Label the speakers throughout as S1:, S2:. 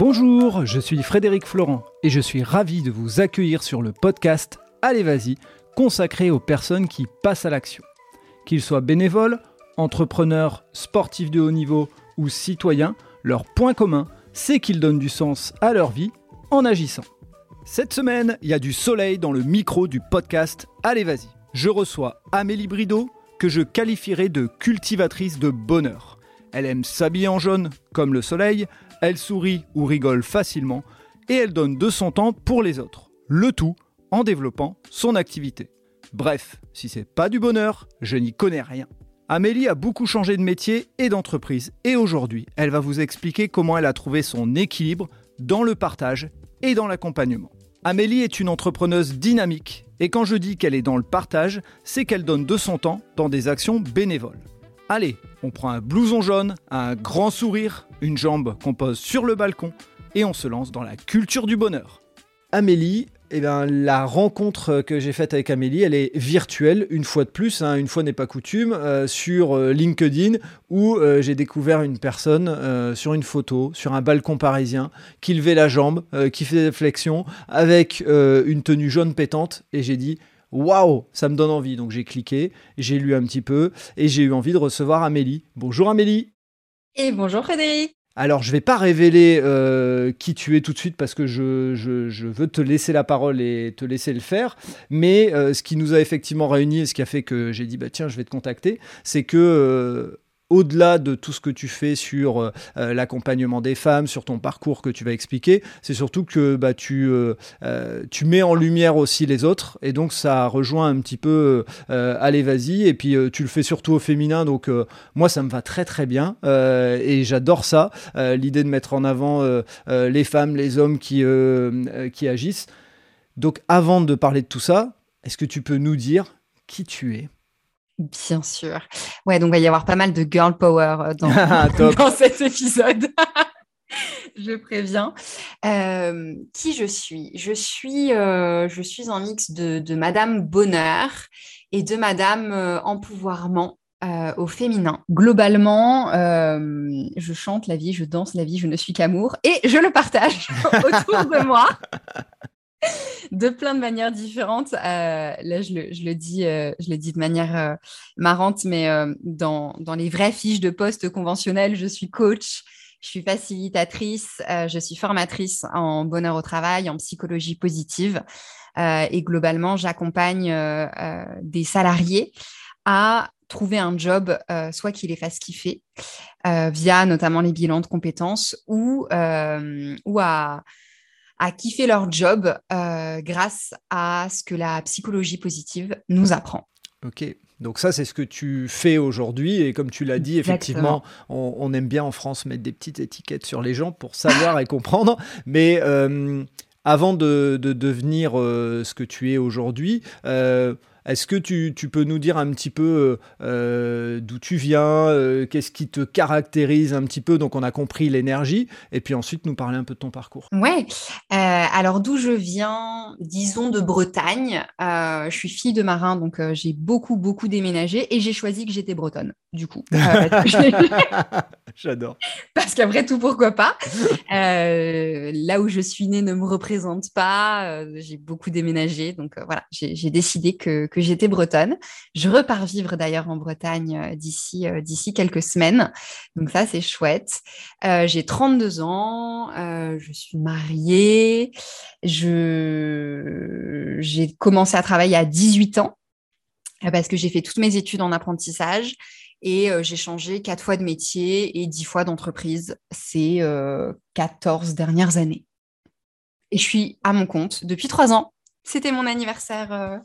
S1: Bonjour, je suis Frédéric Florent et je suis ravi de vous accueillir sur le podcast Allez vas-y, consacré aux personnes qui passent à l'action. Qu'ils soient bénévoles, entrepreneurs, sportifs de haut niveau ou citoyens, leur point commun, c'est qu'ils donnent du sens à leur vie en agissant. Cette semaine, il y a du soleil dans le micro du podcast Allez vas-y. Je reçois Amélie Brideau, que je qualifierais de cultivatrice de bonheur. Elle aime s'habiller en jaune, comme le soleil, elle sourit ou rigole facilement, et elle donne de son temps pour les autres. Le tout en développant son activité. Bref, si c'est pas du bonheur, je n'y connais rien. Amélie a beaucoup changé de métier et d'entreprise, et aujourd'hui, elle va vous expliquer comment elle a trouvé son équilibre dans le partage et dans l'accompagnement. Amélie est une entrepreneuse dynamique, et quand je dis qu'elle est dans le partage, c'est qu'elle donne de son temps dans des actions bénévoles. Allez, on prend un blouson jaune, un grand sourire, une jambe qu'on pose sur le balcon, et on se lance dans la culture du bonheur. Amélie, eh bien, la rencontre que j'ai faite avec Amélie, elle est virtuelle, une fois de plus, hein, une fois n'est pas coutume, euh, sur euh, LinkedIn, où euh, j'ai découvert une personne sur une photo, sur un balcon parisien, qui levait la jambe, qui faisait des flexions, avec une tenue jaune pétante, et j'ai dit, waouh, ça me donne envie. Donc j'ai cliqué, j'ai lu un petit peu, et j'ai eu envie de recevoir Amélie. Bonjour Amélie.
S2: Et bonjour Frédéric.
S1: Alors, je ne vais pas révéler euh, qui tu es tout de suite parce que je, veux te laisser la parole et te laisser le faire. Mais euh, ce qui nous a effectivement réunis et ce qui a fait que j'ai dit, bah, tiens, je vais te contacter, c'est que euh, au-delà de tout ce que tu fais sur euh, euh, l'accompagnement des femmes, sur ton parcours que tu vas expliquer, c'est surtout que bah, tu, euh, tu mets en lumière aussi les autres. Et donc, ça rejoint un petit peu allez, vas-y. Et puis, tu le fais surtout au féminin. Donc, moi, ça me va très, très bien. et j'adore ça, l'idée de mettre en avant les femmes, les hommes qui, qui agissent. Donc, avant de parler de tout ça, est-ce que tu peux nous dire qui tu es?
S2: Bien sûr. Ouais, donc il va y avoir pas mal de girl power euh, dans, cet épisode. je préviens. Euh, qui je suis? Je suis, euh, je suis un mix de, Madame Bonheur et de Madame Empouvoirment. au féminin. Globalement, je chante la vie, je danse la vie, je ne suis qu'amour et je le partage autour de moi de plein de manières différentes. Euh, là, je le, dis, euh, je le dis de manière euh, marrante, mais dans, les vraies fiches de poste conventionnelles, je suis coach, je suis facilitatrice, je suis formatrice en bonheur au travail, en psychologie positive. et globalement, j'accompagne des salariés à trouver un job, soit qui les fasse kiffer, via notamment les bilans de compétences, ou, ou à à kiffer leur job euh, grâce à ce que la psychologie positive nous apprend.
S1: Ok, donc ça c'est ce que tu fais aujourd'hui. Et comme tu l'as dit, effectivement, on, aime bien en France mettre des petites étiquettes sur les gens pour savoir et comprendre, mais euh, avant de, devenir euh, ce que tu es aujourd'hui, est-ce que tu, peux nous dire un petit peu euh, euh, d'où tu viens, euh, qu'est-ce qui te caractérise un petit peu? Donc on a compris l'énergie, et puis ensuite nous parler un peu de ton parcours.
S2: Ouais, alors d'où je viens, disons de Bretagne. je suis fille de marin, donc j'ai beaucoup, beaucoup déménagé, et j'ai choisi que j'étais bretonne, du coup.
S1: J'adore.
S2: Parce qu'après tout, pourquoi pas? Là où je suis née ne me représente pas, j'ai beaucoup déménagé, donc voilà, j'ai décidé que que j'étais bretonne. Je repars vivre d'ailleurs en Bretagne euh, d'ici euh, d'ici quelques semaines. Donc ça, c'est chouette. Euh, j'ai 32 ans, je suis mariée, je... j'ai commencé à travailler à 18 ans parce que j'ai fait toutes mes études en apprentissage et j'ai changé quatre fois de métier et dix fois d'entreprise ces 14 dernières années. Et je suis à mon compte depuis trois ans. C'était mon anniversaire. Euh,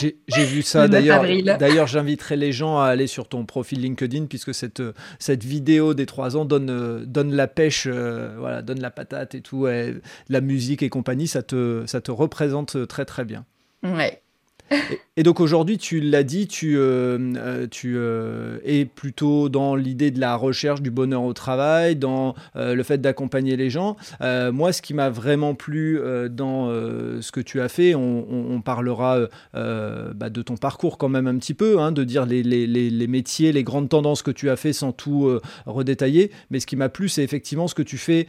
S1: j'ai vu ça d'ailleurs. D'ailleurs, j'inviterai les gens à aller sur ton profil LinkedIn puisque cette, cette vidéo des trois ans donne, donne la pêche, euh, voilà, donne la patate et tout, la musique et compagnie. Ça te, ça te représente très très bien.
S2: Ouais.
S1: Et, donc aujourd'hui, tu l'as dit, tu, euh, euh, euh, es plutôt dans l'idée de la recherche du bonheur au travail, dans le fait d'accompagner les gens. moi, ce qui m'a vraiment plu dans ce que tu as fait, on, parlera bah, de ton parcours quand même un petit peu, hein, de dire les, les, les, métiers, les grandes tendances que tu as fait sans tout redétailler. Mais ce qui m'a plu, c'est effectivement ce que tu fais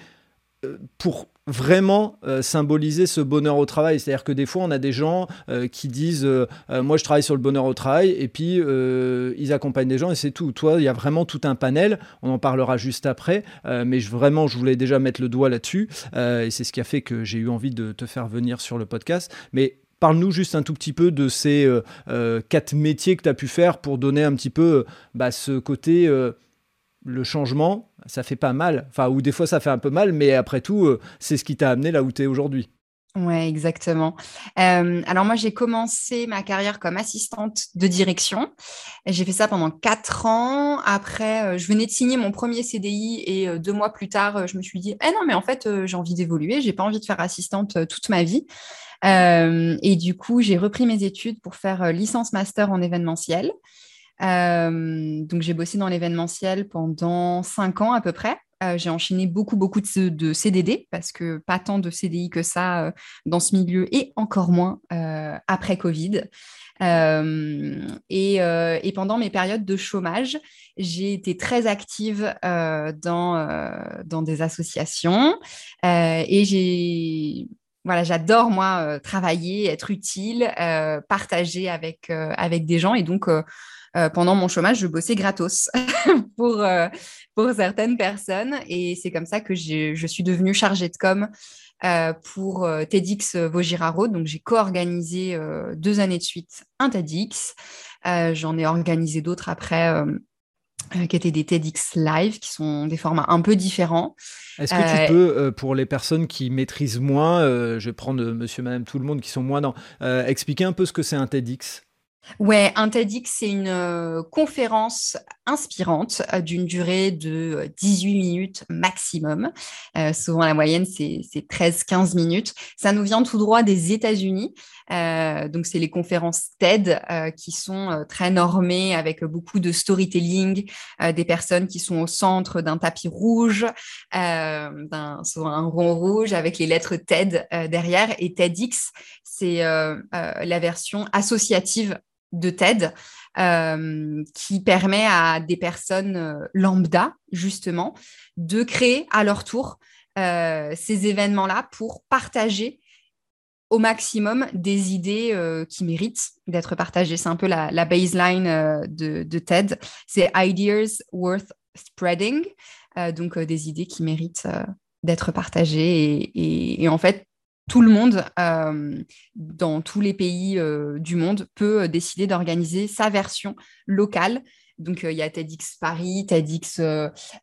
S1: pour vraiment symboliser ce bonheur au travail. C'est-à-dire que des fois, on a des gens qui disent Moi, je travaille sur le bonheur au travail, et puis ils accompagnent des gens, et c'est tout. Toi, il y a vraiment tout un panel. On en parlera juste après, mais vraiment, je voulais déjà mettre le doigt là-dessus, et c'est ce qui a fait que j'ai eu envie de te faire venir sur le podcast. Mais Parle-nous juste un tout petit peu de ces euh, euh, quatre métiers que tu as pu faire pour donner un petit peu euh, bah, ce côté, le changement, ça fait pas mal. Enfin, ou des fois ça fait un peu mal, mais après tout, c'est ce qui t'a amené là où tu es aujourd'hui.
S2: Ouais, exactement. alors moi, j'ai commencé ma carrière comme assistante de direction. J'ai fait ça pendant quatre ans. Après, je venais de signer mon premier CDI et deux mois plus tard, je me suis dit, eh non, mais en fait, j'ai envie d'évoluer. J'ai pas envie de faire assistante toute ma vie. Euh, et du coup, j'ai repris mes études pour faire euh, licence master en événementiel. Euh, donc, j'ai bossé dans l'événementiel pendant cinq ans à peu près. j'ai enchaîné beaucoup, beaucoup de, CDD parce que pas tant de CDI que ça dans ce milieu et encore moins après Covid. Et, pendant mes périodes de chômage, j'ai été très active dans, dans des associations et j'ai voilà, j'adore moi euh, travailler, être utile, euh, partager avec, euh, avec des gens. Et donc, pendant mon chômage, je bossais gratos pour, pour certaines personnes. Et c'est comme ça que je suis devenue chargée de com pour TEDx Vaugirard Donc, j'ai co-organisé deux années de suite un TEDx. J'en ai organisé d'autres après euh, qui étaient des TEDx Live, qui sont des formats un peu différents.
S1: Est-ce que tu euh, peux, euh, pour les personnes qui maîtrisent moins, je vais prendre monsieur, madame, tout le monde qui sont moins dans, expliquer un peu ce que c'est un TEDx?
S2: Ouais, un TEDx, c'est une euh, conférence inspirante euh, d'une durée de 18 euh, minutes maximum. souvent, la moyenne, c'est 13-15 minutes. Ça nous vient tout droit des États-Unis. donc, c'est les conférences TED qui sont très normées avec beaucoup de storytelling, des personnes qui sont au centre d'un tapis rouge, d'un souvent un rond rouge avec les lettres TED derrière. Et TEDx, c'est la version associative de TED euh, qui permet à des personnes euh, lambda, justement, de créer à leur tour euh, ces événements-là pour partager au maximum des idées qui méritent d'être partagées. C'est un peu la, baseline de, TED. C'est Ideas Worth Spreading, donc des idées qui méritent d'être partagées. et, en fait, tout le monde, euh, dans tous les pays euh, du monde, peut euh, décider d'organiser sa version locale. Donc, il y a TEDx Paris, TEDx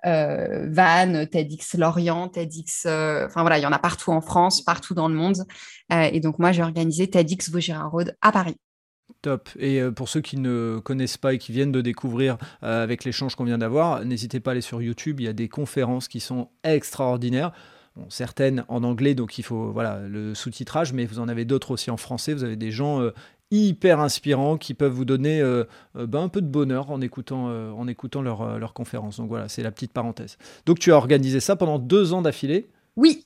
S2: Vannes, TEDx Lorient, TEDx... Enfin, voilà, il y en a partout en France, partout dans le monde. et donc, moi, j'ai organisé TEDx Vaugirard Road à Paris.
S1: Top. Et pour ceux qui ne connaissent pas et qui viennent de découvrir avec l'échange qu'on vient d'avoir, n'hésitez pas à aller sur YouTube. Il y a des conférences qui sont extraordinaires certaines en anglais, donc il faut voilà le sous-titrage, mais vous en avez d'autres aussi en français. Vous avez des gens euh, hyper inspirants qui peuvent vous donner euh, euh, ben, un peu de bonheur en écoutant, en leur conférence. Donc voilà, c'est la petite parenthèse. Donc tu as organisé ça pendant deux ans d'affilée?
S2: Oui,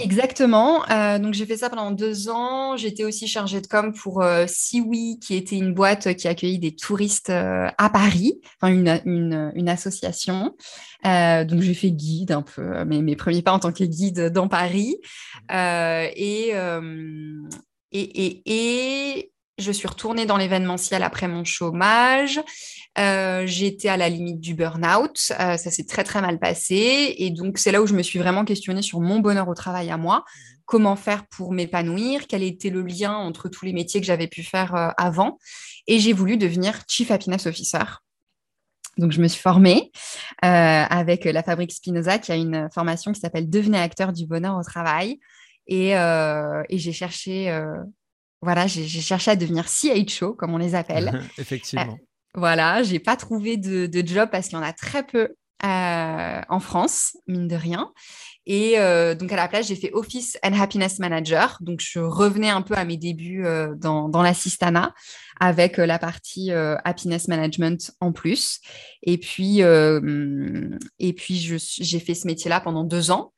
S2: Exactement. Euh, donc j'ai fait ça pendant deux ans. J'étais aussi chargée de com pour euh, Siwi, qui était une boîte qui accueillait des touristes euh, à Paris, enfin une, une, association. donc j'ai fait guide un peu, mes, mes premiers pas en tant que guide dans Paris. et, et, et je suis retournée dans l'événementiel après mon chômage. Euh, J'étais à la limite du burn-out. Euh, ça s'est très, très mal passé. Et donc, c'est là où je me suis vraiment questionnée sur mon bonheur au travail à moi. Mmh. Comment faire pour m'épanouir? Quel était le lien entre tous les métiers que j'avais pu faire euh, avant? Et j'ai voulu devenir Chief Happiness Officer. Donc, je me suis formée euh, avec la Fabrique Spinoza, qui a une formation qui s'appelle Devenez acteur du bonheur au travail. Et, et j'ai cherché voilà, j'ai cherché à devenir CHO, comme on les appelle.
S1: Effectivement. Euh,
S2: voilà, j'ai pas trouvé de, job parce qu'il y en a très peu euh, en France, mine de rien. Et euh, donc à la place, j'ai fait Office and Happiness Manager. Donc je revenais un peu à mes débuts dans, dans l'assistana avec la partie Happiness Management en plus. Et puis, et puis j'ai fait ce métier-là pendant deux ans.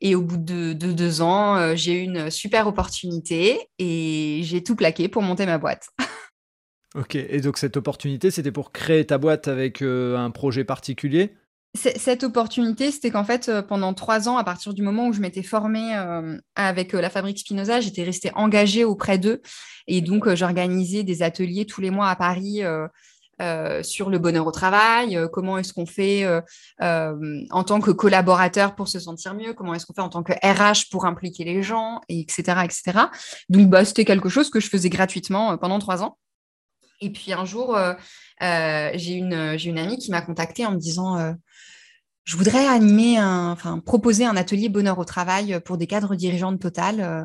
S2: Et au bout de, deux ans, euh, j'ai eu une super opportunité et j'ai tout plaqué pour monter ma boîte.
S1: ok, et donc cette opportunité, c'était pour créer ta boîte avec euh, un projet particulier?
S2: Cette opportunité, c'était qu'en fait, euh, pendant trois ans, à partir du moment où je m'étais formée euh, avec la fabrique Spinoza, j'étais restée engagée auprès d'eux. Et donc, j'organisais des ateliers tous les mois à Paris sur le bonheur au travail, comment est-ce qu'on fait en tant que collaborateur pour se sentir mieux, comment est-ce qu'on fait en tant que RH pour impliquer les gens, etc. etc. Donc, bah, c'était quelque chose que je faisais gratuitement pendant trois ans. Et puis un jour, j'ai une, amie qui m'a contactée en me disant je voudrais animer enfin, proposer un atelier bonheur au travail pour des cadres dirigeants de Total. Euh,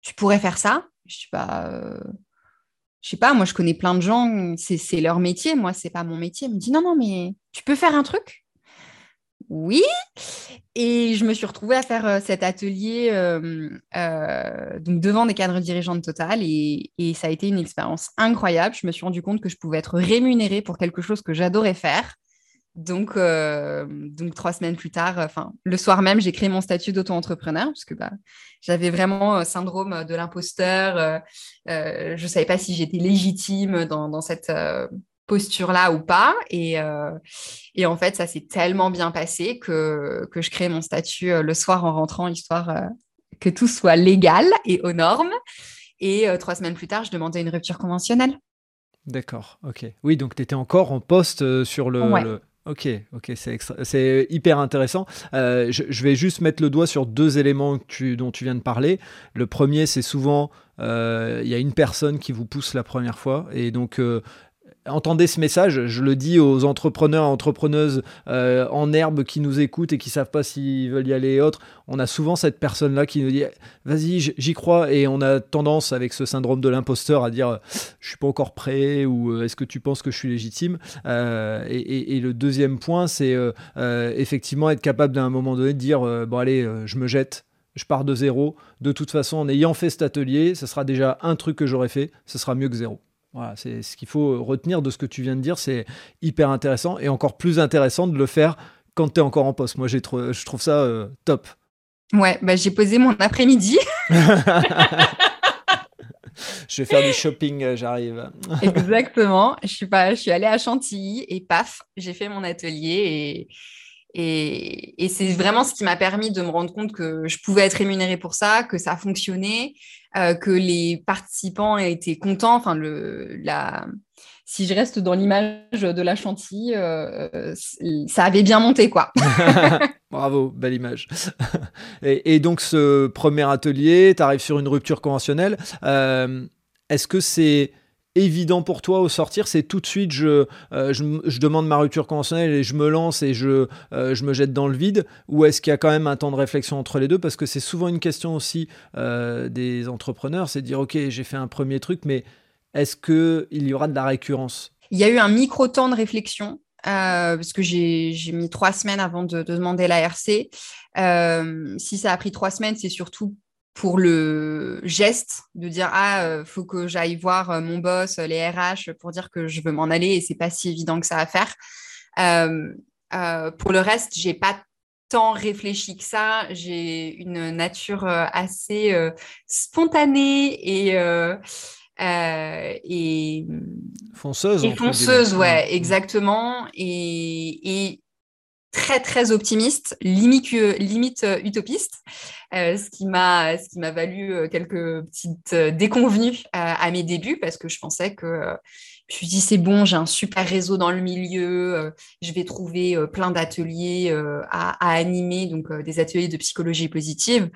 S2: tu pourrais faire ça? Je sais pas. Euh, je sais pas. Moi, je connais plein de gens. C'est leur métier. Moi, c'est pas mon métier. Elle me dit non, non, mais tu peux faire un truc? Oui. Et je me suis retrouvée à faire euh, cet atelier donc devant des cadres dirigeants de Total et, et ça a été une expérience incroyable. Je me suis rendu compte que je pouvais être rémunérée pour quelque chose que j'adorais faire donc, euh, donc trois semaines plus tard, enfin le soir même, j'ai créé mon statut d'auto-entrepreneur parce que bah, j'avais vraiment un syndrome de l'imposteur. Euh, euh, je ne savais pas si j'étais légitime dans, cette posture-là ou pas. Et, et, en fait, ça s'est tellement bien passé que, que je crée mon statut le soir en rentrant, histoire que tout soit légal et aux normes. Et trois semaines plus tard, je demandais une rupture conventionnelle.
S1: D'accord, ok. Oui, donc tu étais encore en poste sur le, Ok, ok, c'est hyper intéressant. Euh, je, vais juste mettre le doigt sur deux éléments dont tu viens de parler. Le premier, c'est souvent, euh, il y a une personne qui vous pousse la première fois, et donc euh, entendez ce message, je le dis aux entrepreneurs entrepreneuses euh, en herbe qui nous écoutent et qui savent pas s'ils veulent y aller et autres. On a souvent cette personne-là qui nous dit vas-y, j'y crois. Et on a tendance, avec ce syndrome de l'imposteur, à dire je suis pas encore prêt ou euh, est-ce que tu penses que je suis légitime? Euh, et, le deuxième point, c'est effectivement être capable d'un moment donné de dire bon, allez, je me jette. Je pars de zéro. De toute façon, en ayant fait cet atelier, ce sera déjà un truc que j'aurais fait. Ce sera mieux que zéro. Voilà, c'est ce qu'il faut retenir de ce que tu viens de dire, c'est hyper intéressant et encore plus intéressant de le faire quand tu es encore en poste. Moi, je trouve ça euh, top.
S2: Ouais, bah, j'ai posé mon après-midi.
S1: je vais faire du shopping, euh, j'arrive.
S2: Exactement. Je suis, pas, je suis allée à Chantilly et paf, j'ai fait mon atelier et, et, et c'est vraiment ce qui m'a permis de me rendre compte que je pouvais être rémunérée pour ça, que ça fonctionnait, euh, que les participants étaient contents. Enfin, le, la, si je reste dans l'image de la chantilly, euh, ça avait bien monté, quoi.
S1: Bravo, belle image. et, et, donc, ce premier atelier, tu arrives sur une rupture conventionnelle. Euh, est-ce que c'est évident pour toi au sortir, c'est tout de suite je, euh, je, demande ma rupture conventionnelle et je me lance et je, euh, je me jette dans le vide Ou est-ce qu'il y a quand même un temps de réflexion entre les deux? Parce que c'est souvent une question aussi euh, des entrepreneurs, c'est de dire ok j'ai fait un premier truc, mais est-ce qu'il y aura de la récurrence?
S2: Il y a eu un micro temps de réflexion. parce que j'ai mis trois semaines avant de, de demander l'ARC. si ça a pris trois semaines, c'est surtout pour le geste de dire ah euh, faut que j'aille voir euh, mon boss les RH pour dire que je veux m'en aller et c'est pas si évident que ça à faire. Euh, pour le reste j'ai pas tant réfléchi que ça. J'ai une nature assez spontanée et et
S1: fonceuse
S2: et fonceuse ouais mm. exactement. Et, et très très optimiste, limite, limite euh, utopiste, euh, ce qui m'a ce qui m'a valu euh, quelques petites déconvenues à mes débuts parce que je pensais que je me suis dit c'est bon, j'ai un super réseau dans le milieu, je vais trouver plein d'ateliers à, à, animer, donc des ateliers de psychologie positive.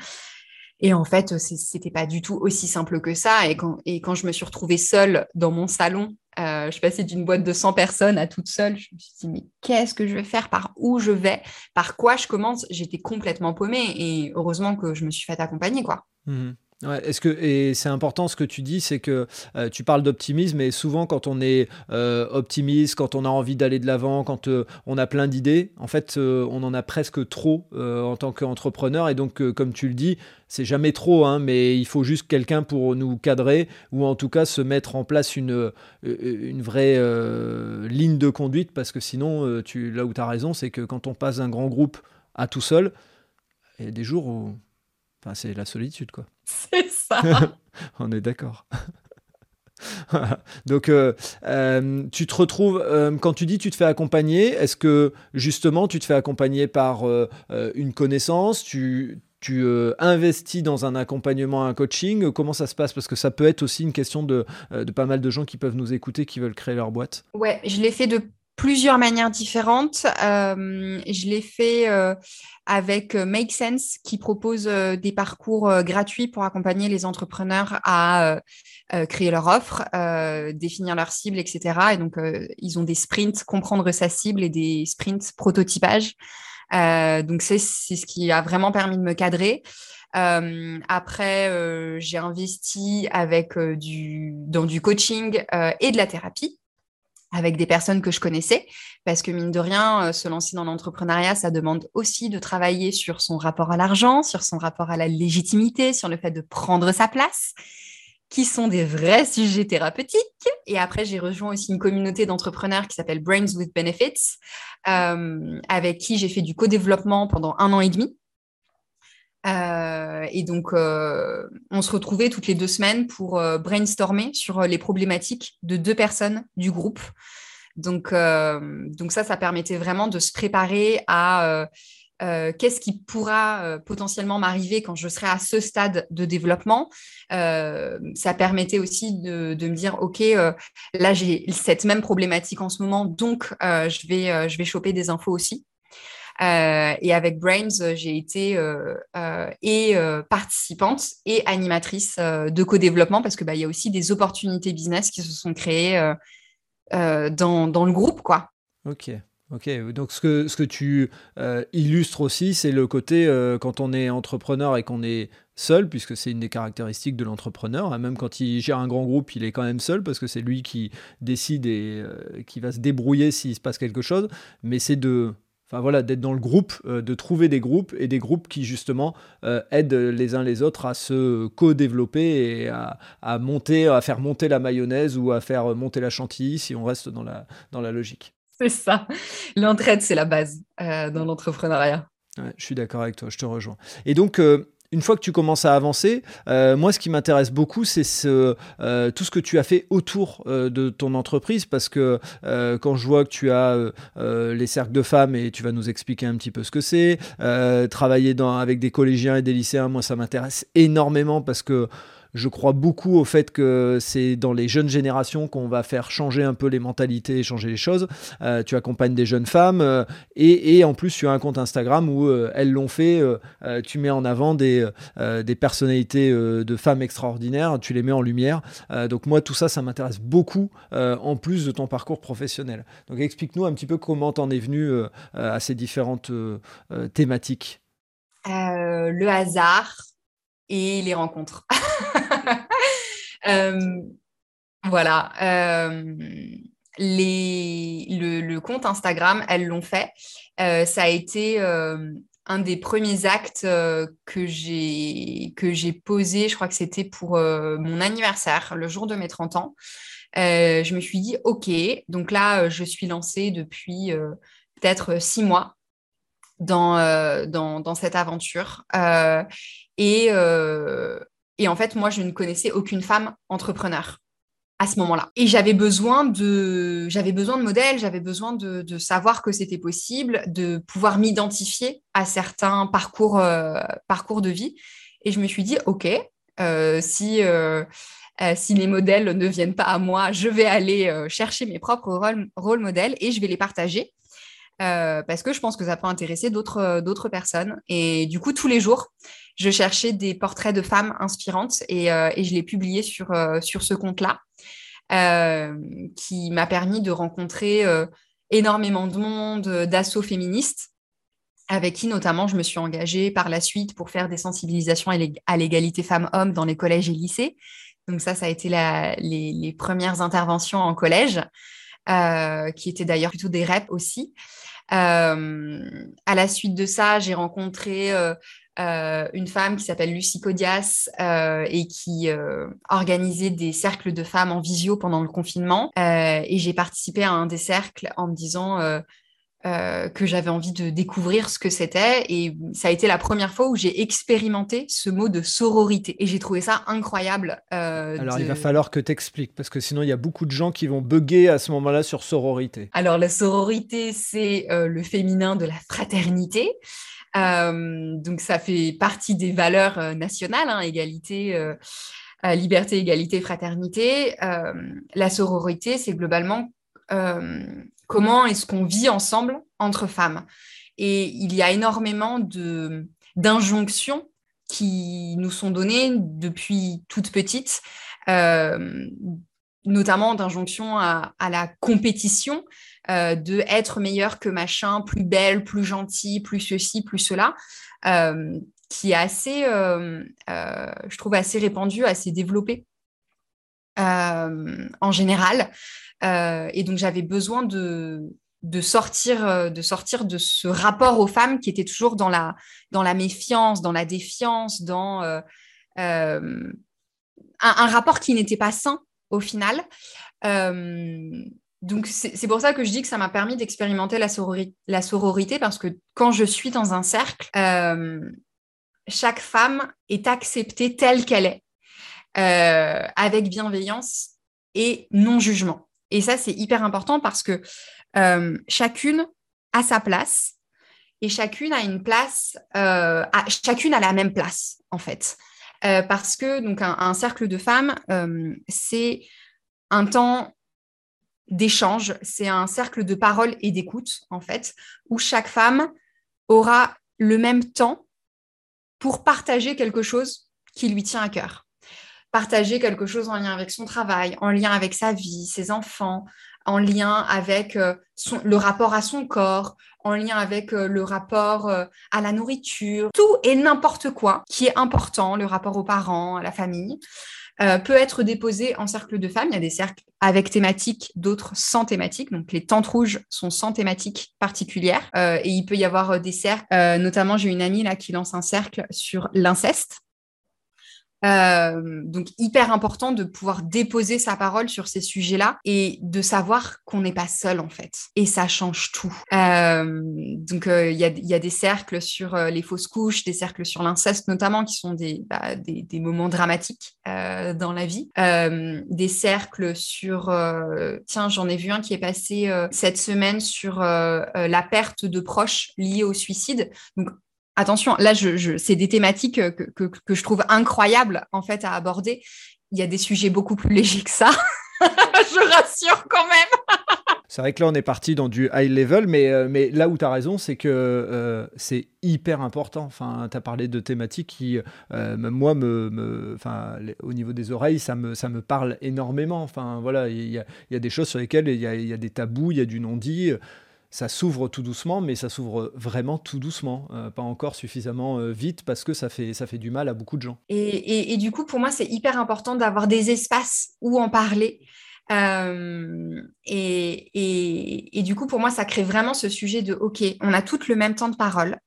S2: Et en fait, c'était pas du tout aussi simple que ça. Et quand, et quand je me suis retrouvée seule dans mon salon euh, je passais d'une boîte de 100 personnes à toute seule. Je me suis dit, mais qu'est-ce que je vais faire? Par où je vais? Par quoi je commence? J'étais complètement paumée et heureusement que je me suis fait accompagner. quoi.
S1: Mmh est-ce que et c'est important ce que tu dis, c'est que euh, tu parles d'optimisme et souvent quand on est euh, optimiste, quand on a envie d'aller de l'avant, quand euh, on a plein d'idées, en fait on en a presque trop en tant qu'entrepreneur. Et donc comme tu le dis, c'est jamais trop, hein, mais il faut juste quelqu'un pour nous cadrer ou en tout cas se mettre en place une une vraie ligne de conduite. Parce que sinon tu là où tu as raison, c'est que quand on passe d'un grand groupe à tout seul, il y a des jours où c'est la solitude, quoi.
S2: C'est ça.
S1: On est d'accord. Donc, euh, euh, tu te retrouves, euh, quand tu dis tu te fais accompagner, est-ce que justement tu te fais accompagner par une connaissance? Tu, tu investis dans un accompagnement, un coaching? Comment ça se passe? Parce que ça peut être aussi une question de, de, pas mal de gens qui peuvent nous écouter, qui veulent créer leur boîte.
S2: Ouais, je l'ai fait de plusieurs manières différentes. je l'ai fait avec Make Sense qui propose des parcours gratuits pour accompagner les entrepreneurs à euh, créer leur offre, euh, définir leur cible, etc. Et donc, euh, ils ont des sprints, comprendre sa cible et des sprints prototypage. donc, c'est ce qui a vraiment permis de me cadrer. après, j'ai investi avec du, dans du coaching et de la thérapie avec des personnes que je connaissais, parce que mine de rien, se lancer dans l'entrepreneuriat, ça demande aussi de travailler sur son rapport à l'argent, sur son rapport à la légitimité, sur le fait de prendre sa place qui sont des vrais sujets thérapeutiques. Et après, j'ai rejoint aussi une communauté d'entrepreneurs qui s'appelle Brains with Benefits, euh, avec qui j'ai fait du co-développement pendant un an et demi. Euh, et donc, euh, on se retrouvait toutes les deux semaines pour brainstormer sur les problématiques de deux personnes du groupe. Donc, donc ça, ça permettait vraiment de se préparer à euh, qu'est-ce qui pourra euh, potentiellement m'arriver quand je serai à ce stade de développement. Euh, ça permettait aussi de, me dire, OK, là, j'ai cette même problématique en ce moment, donc je, vais, je vais choper des infos aussi. Et avec Brains, j'ai été et participante et animatrice de co-développement parce que bah, y a aussi des opportunités business qui se sont créées dans, dans, le groupe, quoi.
S1: Ok. Ok, donc ce que, ce que tu euh, illustres aussi, c'est le côté euh, quand on est entrepreneur et qu'on est seul, puisque c'est une des caractéristiques de l'entrepreneur, hein, même quand il gère un grand groupe, il est quand même seul, parce que c'est lui qui décide et euh, qui va se débrouiller s'il se passe quelque chose, mais c'est de... Enfin voilà, d'être dans le groupe, de trouver des groupes et des groupes qui justement aident les uns les autres à se co-développer et à, à, monter, à faire monter la mayonnaise ou à faire monter la chantilly si on reste dans la, dans la logique.
S2: C'est ça. L'entraide, c'est la base euh, dans l'entrepreneuriat.
S1: je suis d'accord avec toi, je te rejoins. Et donc, euh, une fois que tu commences à avancer, euh, moi, ce qui m'intéresse beaucoup, c'est ce, tout ce que tu as fait autour de ton entreprise, parce que quand je vois que tu as les cercles de femmes, et tu vas nous expliquer un petit peu ce que c'est, travailler avec des collégiens et des lycéens, moi, ça m'intéresse énormément parce que je crois beaucoup au fait que c'est dans les jeunes générations qu'on va faire changer un peu les mentalités, changer les choses. Euh, tu accompagnes des jeunes femmes euh, et, en plus tu as un compte Instagram où euh, elles l'ont fait. tu mets en avant des, des personnalités de femmes extraordinaires, tu les mets en lumière. donc moi tout ça, ça m'intéresse beaucoup en plus de ton parcours professionnel. Donc explique-nous un petit peu comment t'en es venu à ces différentes thématiques.
S2: le hasard et les rencontres. Euh, voilà. Euh, les, le, compte Instagram, elles l'ont fait. Euh, ça a été un des premiers actes que j'ai que j'ai posé. Je crois que c'était pour mon anniversaire, le jour de mes 30 ans. je me suis dit, OK, donc là, je suis lancée depuis peut-être six mois dans, dans, dans, cette aventure. Et, et en fait, moi, je ne connaissais aucune femme entrepreneur à ce moment-là. Et j'avais besoin de, j'avais besoin de modèles, j'avais besoin de, savoir que c'était possible, de pouvoir m'identifier à certains parcours, euh, parcours de vie. Et je me suis dit, OK, euh, si, euh, si les modèles ne viennent pas à moi, je vais aller chercher mes propres rôles, rôles modèles et je vais les partager. Euh, parce que je pense que ça peut intéresser d'autres euh, d'autres personnes. Et du coup, tous les jours, je cherchais des portraits de femmes inspirantes et, euh, et je les publiais sur, sur ce compte-là, qui m'a permis de rencontrer énormément de monde, d'assauts féministes, avec qui notamment je me suis engagée par la suite pour faire des sensibilisations à l'égalité femmes-hommes dans les collèges et lycées. Donc ça, ça a été la, les, les, premières interventions en collège. qui étaient d'ailleurs plutôt des reps aussi. Euh, à la suite de ça, j'ai rencontré euh, euh, une femme qui s'appelle Lucie Codias et qui organisait des cercles de femmes en visio pendant le confinement. et j'ai participé à un des cercles en me disant euh, que j'avais envie de découvrir ce que c'était. Et ça a été la première fois où j'ai expérimenté ce mot de sororité. Et j'ai trouvé ça incroyable.
S1: Euh, Alors, il va falloir que tu expliques, parce que sinon, il y a beaucoup de gens qui vont bugger à ce moment-là sur sororité.
S2: Alors, la sororité, c'est euh, le féminin de la fraternité. donc, ça fait partie des valeurs nationales, hein, égalité. liberté, égalité, fraternité. la sororité, c'est globalement comment est-ce qu'on vit ensemble entre femmes. Et il y a énormément d'injonctions qui nous sont données depuis toute petite, euh, notamment d'injonctions à, la compétition, euh, de être meilleur que machin, plus belle, plus gentille, plus ceci, plus cela, euh, qui est assez, je trouve, assez répandu, assez développé en général. Euh, et donc, j'avais besoin de, de, sortir, euh, de sortir de ce rapport aux femmes qui était toujours dans la, dans la méfiance, dans la défiance, dans euh, un, rapport qui n'était pas sain au final. donc, c'est pour ça que je dis que ça m'a permis d'expérimenter la, sororité parce que quand je suis dans un cercle, chaque femme est acceptée telle qu'elle est, avec bienveillance et non-jugement. Et ça, c'est hyper important parce que euh, chacune a sa place et chacune a une place, euh, chacune a la même place, en fait. Euh, parce que donc un, cercle de femmes, c'est un temps d'échange, c'est un cercle de parole et d'écoute, en fait, où chaque femme aura le même temps pour partager quelque chose qui lui tient à cœur partager quelque chose en lien avec son travail, en lien avec sa vie, ses enfants, en lien avec euh, le rapport à son corps, en lien avec euh, le rapport euh, à la nourriture, tout et n'importe quoi qui est important, le rapport aux parents, à la famille. peut être déposé en cercle de femmes. Il y a des cercles avec thématique, d'autres sans thématique. Donc les tentes rouges sont sans thématique particulière. et il peut y avoir des cercles. notamment, j'ai une amie là qui lance un cercle sur l'inceste. Euh, donc hyper important de pouvoir déposer sa parole sur ces sujets-là et de savoir qu'on n'est pas seul en fait. Et ça change tout. Euh, donc euh, il y, a, des cercles sur les fausses couches, des cercles sur l'inceste notamment qui sont des, bah, des, moments dramatiques dans la vie. des cercles sur... tiens, j'en ai vu un qui est passé cette semaine sur la perte de proches liés au suicide. Donc attention, là, je, c'est des thématiques que, je trouve incroyables en fait à aborder. Il y a des sujets beaucoup plus légers que ça. je rassure quand même.
S1: c'est vrai que là, on est parti dans du high level, mais, euh, mais là où tu as raison, c'est que euh, c'est hyper important. Enfin, tu as parlé de thématiques qui, euh, moi, me, enfin, au niveau des oreilles, ça me, ça me parle énormément. Enfin, voilà, il y a, des choses sur lesquelles il y a, y a, des tabous, il y a du non-dit ça s'ouvre tout doucement, mais ça s'ouvre vraiment tout doucement, euh, pas encore suffisamment euh, vite parce que ça fait, ça fait du mal à beaucoup de gens.
S2: Et, du coup, pour moi, c'est hyper important d'avoir des espaces où en parler. Euh, et, du coup, pour moi, ça crée vraiment ce sujet de, OK, on a toutes le même temps de parole.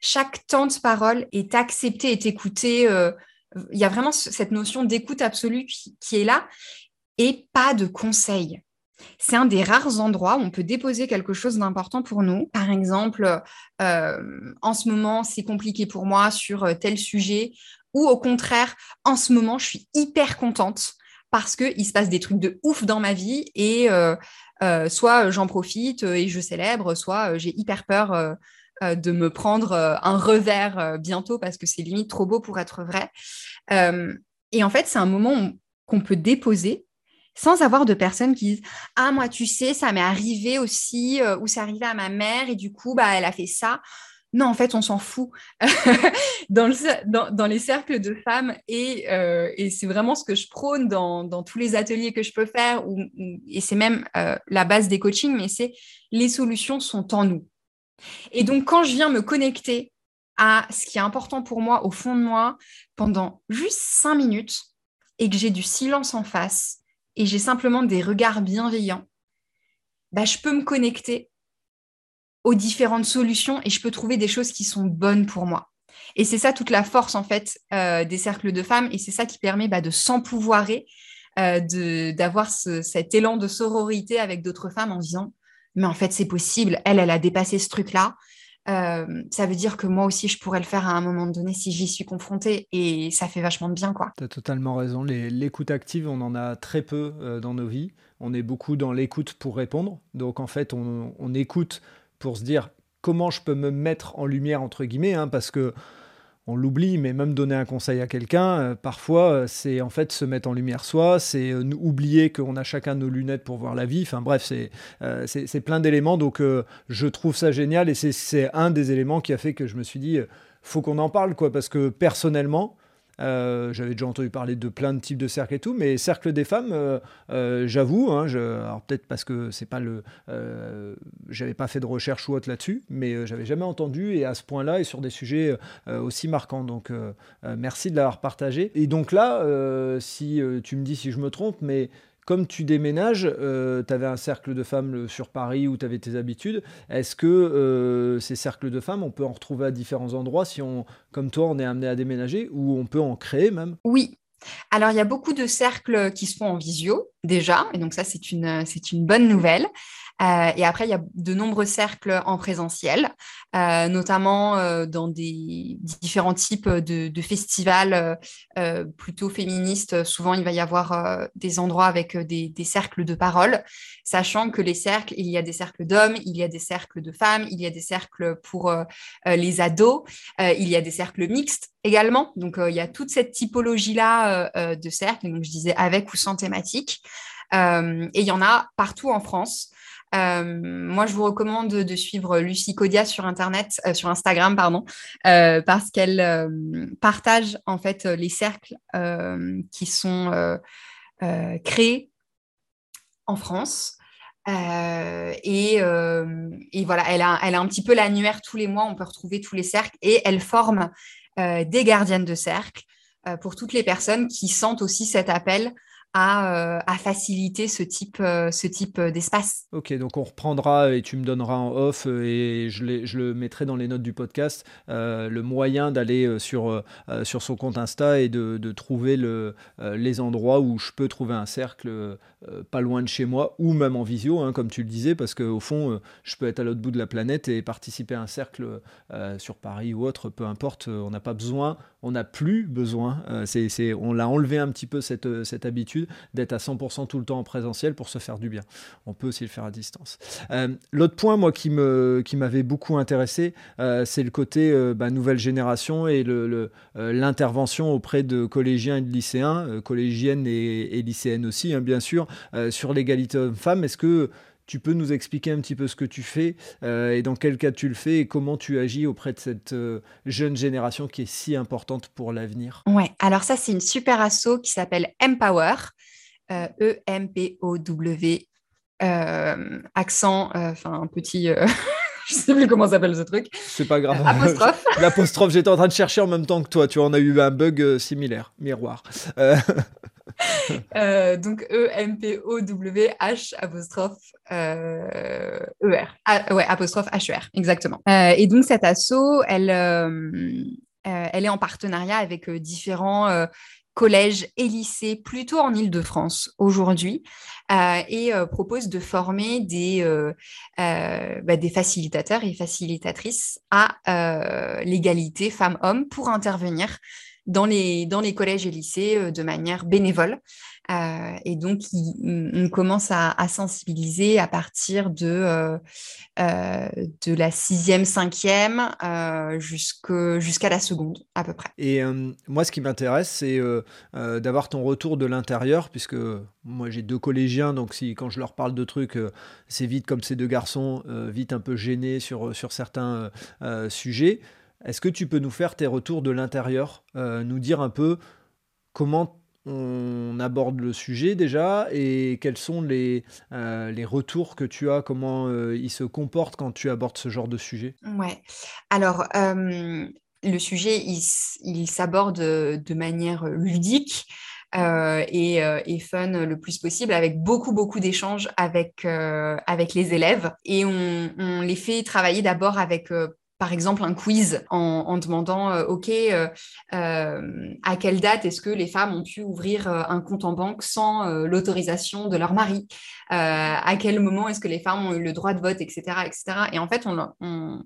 S2: Chaque temps de parole est accepté, est écouté. Il y a vraiment cette notion d'écoute absolue qui, qui est là et pas de conseil c'est un des rares endroits où on peut déposer quelque chose d'important pour nous. Par exemple, euh, en ce moment, c'est compliqué pour moi sur euh, tel sujet, ou au contraire, en ce moment, je suis hyper contente parce qu'il se passe des trucs de ouf dans ma vie et euh, soit j'en profite et je célèbre, soit j'ai hyper peur de me prendre un revers bientôt parce que c'est limite trop beau pour être vrai. et en fait, c'est un moment qu'on peut déposer sans avoir de personnes qui disent ah moi tu sais ça m'est arrivé aussi euh, ou c'est arrivé à ma mère et du coup bah elle a fait ça non en fait on s'en fout. Dans, les cercles de femmes et, euh, et c'est vraiment ce que je prône dans, dans, tous les ateliers que je peux faire et c'est même euh, la base des coachings mais c'est les solutions sont en nous. Et donc quand je viens me connecter à ce qui est important pour moi au fond de moi pendant juste cinq minutes et que j'ai du silence en face et j'ai simplement des regards bienveillants, bah, je peux me connecter aux différentes solutions et je peux trouver des choses qui sont bonnes pour moi. Et c'est ça toute la force en fait euh, des cercles de femmes et c'est ça qui permet bah, de s'empouvoirer, euh, d'avoir cet élan de sororité avec d'autres femmes en disant mais en fait, c'est possible. Elle, elle a dépassé ce truc-là. Ça veut dire que moi aussi, je pourrais le faire à un moment donné si j'y suis confrontée et ça fait vachement de bien. quoi.
S1: Tu as totalement raison. L'écoute active, on en a très peu dans nos vies. On est beaucoup dans l'écoute pour répondre. Donc en fait, on, on, écoute pour se dire comment je peux me mettre en lumière, entre guillemets, hein, parce que on l'oublie, mais même donner un conseil à quelqu'un, euh, parfois, euh, c'est en fait se mettre en lumière soi, c'est euh, oublier qu'on a chacun nos lunettes pour voir la vie. Enfin bref, c'est plein d'éléments. Donc je trouve ça génial et c'est un des éléments qui a fait que je me suis dit, faut qu'on en parle, quoi, parce que personnellement, euh, j'avais déjà entendu parler de plein de types de cercles et tout, mais cercle des femmes, euh, euh, j'avoue, hein, peut-être parce que c'est pas le, j'avais pas fait de recherche ou autre là-dessus, mais j'avais jamais entendu et à ce point-là et sur des sujets aussi marquants. Donc merci de l'avoir partagé. Et donc là, si tu me dis si je me trompe, mais comme tu déménages, euh, tu avais un cercle de femmes sur Paris où tu avais tes habitudes. Est-ce que euh, ces cercles de femmes, on peut en retrouver à différents endroits si on, comme toi, on est amené à déménager ou on peut en créer même?
S2: Oui. Alors, il y a beaucoup de cercles qui se font en visio déjà, et donc ça, c'est une, c'est une bonne nouvelle. Euh, et après, il y a de nombreux cercles en présentiel, euh, notamment euh, dans des différents types de, festivals plutôt féministes. Souvent, il va y avoir des endroits avec des, cercles de parole, sachant que les cercles, il y a des cercles d'hommes, il y a des cercles de femmes, il y a des cercles pour les ados, il y a des cercles mixtes également. Donc, il y a toute cette typologie-là de cercles, donc je disais avec ou sans thématique. et il y en a partout en France. Euh, moi, je vous recommande de, suivre Lucie Codia sur Internet, euh, sur Instagram, pardon, euh, parce qu'elle partage en fait les cercles qui sont créés en France. Et, et, voilà, elle a, elle a un petit peu l'annuaire tous les mois, on peut retrouver tous les cercles et elle forme des gardiennes de cercle pour toutes les personnes qui sentent aussi cet appel euh, à, faciliter ce type, euh, ce type euh, d'espace.
S1: Ok, donc on reprendra et tu me donneras en off et je, je le mettrai dans les notes du podcast, le moyen d'aller sur, sur son compte Insta et de, de trouver le, les endroits où je peux trouver un cercle pas loin de chez moi ou même en visio, hein, comme tu le disais, parce qu'au fond, je peux être à l'autre bout de la planète et participer à un cercle sur Paris ou autre, peu importe, on n'a pas besoin, on n'a plus besoin, c'est, on l'a enlevé un petit peu cette, cette habitude d'être à 100% tout le temps en présentiel pour se faire du bien. On peut aussi le faire à distance. Euh, l'autre point, moi, qui m'avait qui beaucoup intéressé, euh, c'est le côté euh, bah, nouvelle génération et l'intervention auprès de collégiens et de lycéens, collégiennes et, lycéennes aussi, hein, bien sûr, sur l'égalité homme-femme. Est-ce que tu peux nous expliquer un petit peu ce que tu fais euh, et dans quel cas tu le fais et comment tu agis auprès de cette euh, jeune génération qui est si importante pour l'avenir?
S2: Ouais, alors ça, c'est une super asso qui s'appelle Empower, E-M-P-O-W, euh, accent, enfin un petit. je sais plus comment s'appelle ce truc.
S1: C'est pas grave.
S2: Apostrophe.
S1: L'apostrophe, j'étais en train de chercher en même temps que toi. Tu en as eu un bug similaire, miroir.
S2: Euh, donc E-M-P-O-W-H apostrophe euh, E-R. Ouais, apostrophe H-E-R, exactement. Euh, et donc cet asso, elle, elle est en partenariat avec différents collèges et lycées plutôt en Ile-de-France aujourd'hui et propose de former des, bah, des facilitateurs et facilitatrices à l'égalité femmes-hommes pour intervenir dans les, collèges et lycées euh, de manière bénévole. Euh, et donc, on commence à, sensibiliser à partir de, euh, la sixième, cinquième jusqu'à la seconde, à peu près.
S1: Et moi, ce qui m'intéresse, c'est d'avoir ton retour de l'intérieur, puisque moi, j'ai deux collégiens, donc quand je leur parle de trucs, c'est vite comme ces deux garçons, vite un peu gênés sur certains sujets. Est-ce que tu peux nous faire tes retours de l'intérieur, euh, nous dire un peu comment on aborde le sujet déjà et quels sont les, euh, les retours que tu as, comment euh, ils se comportent quand tu abordes ce genre de sujet?
S2: Ouais, alors le sujet, il, s'aborde de manière ludique. et, et, fun le plus possible avec beaucoup beaucoup d'échanges avec avec les élèves et on, on, les fait travailler d'abord avec par exemple un quiz en, demandant, OK, à quelle date est-ce que les femmes ont pu ouvrir un compte en banque sans l'autorisation de leur mari? À quel moment est-ce que les femmes ont eu le droit de vote, etc. etc. Et en fait, on,